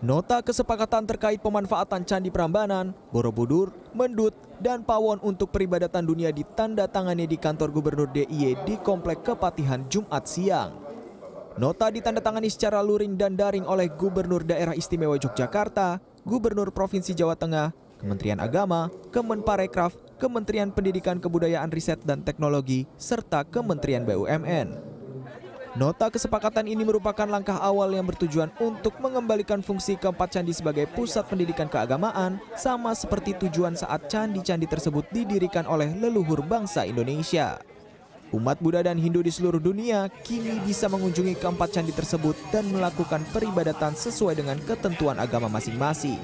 Nota kesepakatan terkait pemanfaatan Candi Prambanan, Borobudur, Mendut, dan Pawon untuk peribadatan dunia ditandatangani di kantor Gubernur DIY di Komplek Kepatihan Jumat siang. Nota ditandatangani secara luring dan daring oleh Gubernur Daerah Istimewa Yogyakarta, Gubernur Provinsi Jawa Tengah, Kementerian Agama, Kemenparekraf, Kementerian Pendidikan Kebudayaan Riset dan Teknologi, serta Kementerian BUMN. Nota kesepakatan ini merupakan langkah awal yang bertujuan untuk mengembalikan fungsi keempat candi sebagai pusat pendidikan keagamaan, sama seperti tujuan saat candi-candi tersebut didirikan oleh leluhur bangsa Indonesia. Umat Buddha dan Hindu di seluruh dunia kini bisa mengunjungi keempat candi tersebut dan melakukan peribadatan sesuai dengan ketentuan agama masing-masing.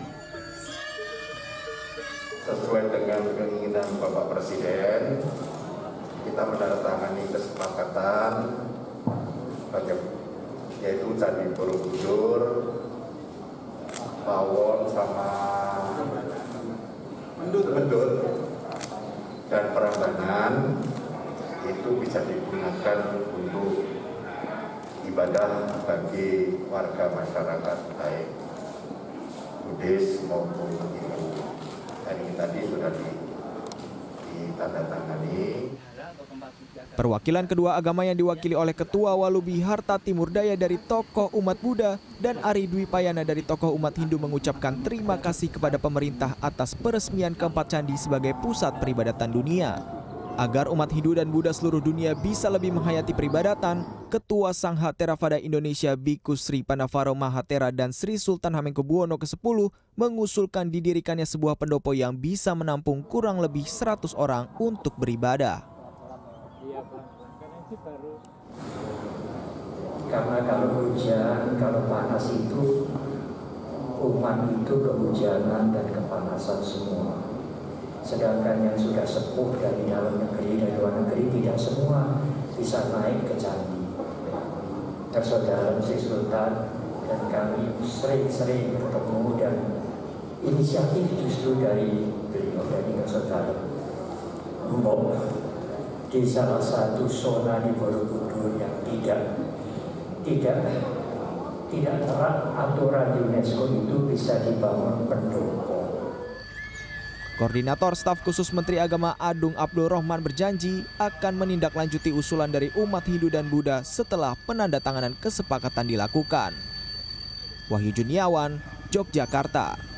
Sesuai dengan keinginan Bapak Presiden, kita menandatangani kesepakatan yaitu Candi Borobudur, Pawon sama Mendut, Mendut dan Prambanan itu bisa digunakan untuk ibadah bagi warga masyarakat baik Buddhis maupun Hindu. Dan ini tadi sudah ditandatangani. Perwakilan kedua agama yang diwakili oleh Ketua Walubi Harta Timur Daya dari tokoh umat Buddha dan Ari Dwi Payana dari tokoh umat Hindu mengucapkan terima kasih kepada pemerintah atas peresmian keempat candi sebagai pusat peribadatan dunia. Agar umat Hindu dan Buddha seluruh dunia bisa lebih menghayati peribadatan, Ketua Sangha Theravada Indonesia Biku Sri Panavaro Mahatera dan Sri Sultan Hamengkubuwono ke-10 mengusulkan didirikannya sebuah pendopo yang bisa menampung kurang lebih 100 orang untuk beribadah. Karena kalau hujan, kalau panas itu umat itu kehujanan dan kepanasan semua. Sedangkan yang sudah sepuh dari dalam negeri, dari luar negeri tidak semua bisa naik ke candi. Tersaudara Sri Sultan dan kami sering-sering bertemu dan inisiatif justru dari beliau dari saudara Mbok di salah satu zona di Borobudur yang tidak tidak tidak terang aturan UNESCO itu bisa dibangun pendopo. Koordinator Staf Khusus Menteri Agama Adung Abdul Rohman berjanji akan menindaklanjuti usulan dari umat Hindu dan Buddha setelah penandatanganan kesepakatan dilakukan. Wahyu Juniawan, Yogyakarta.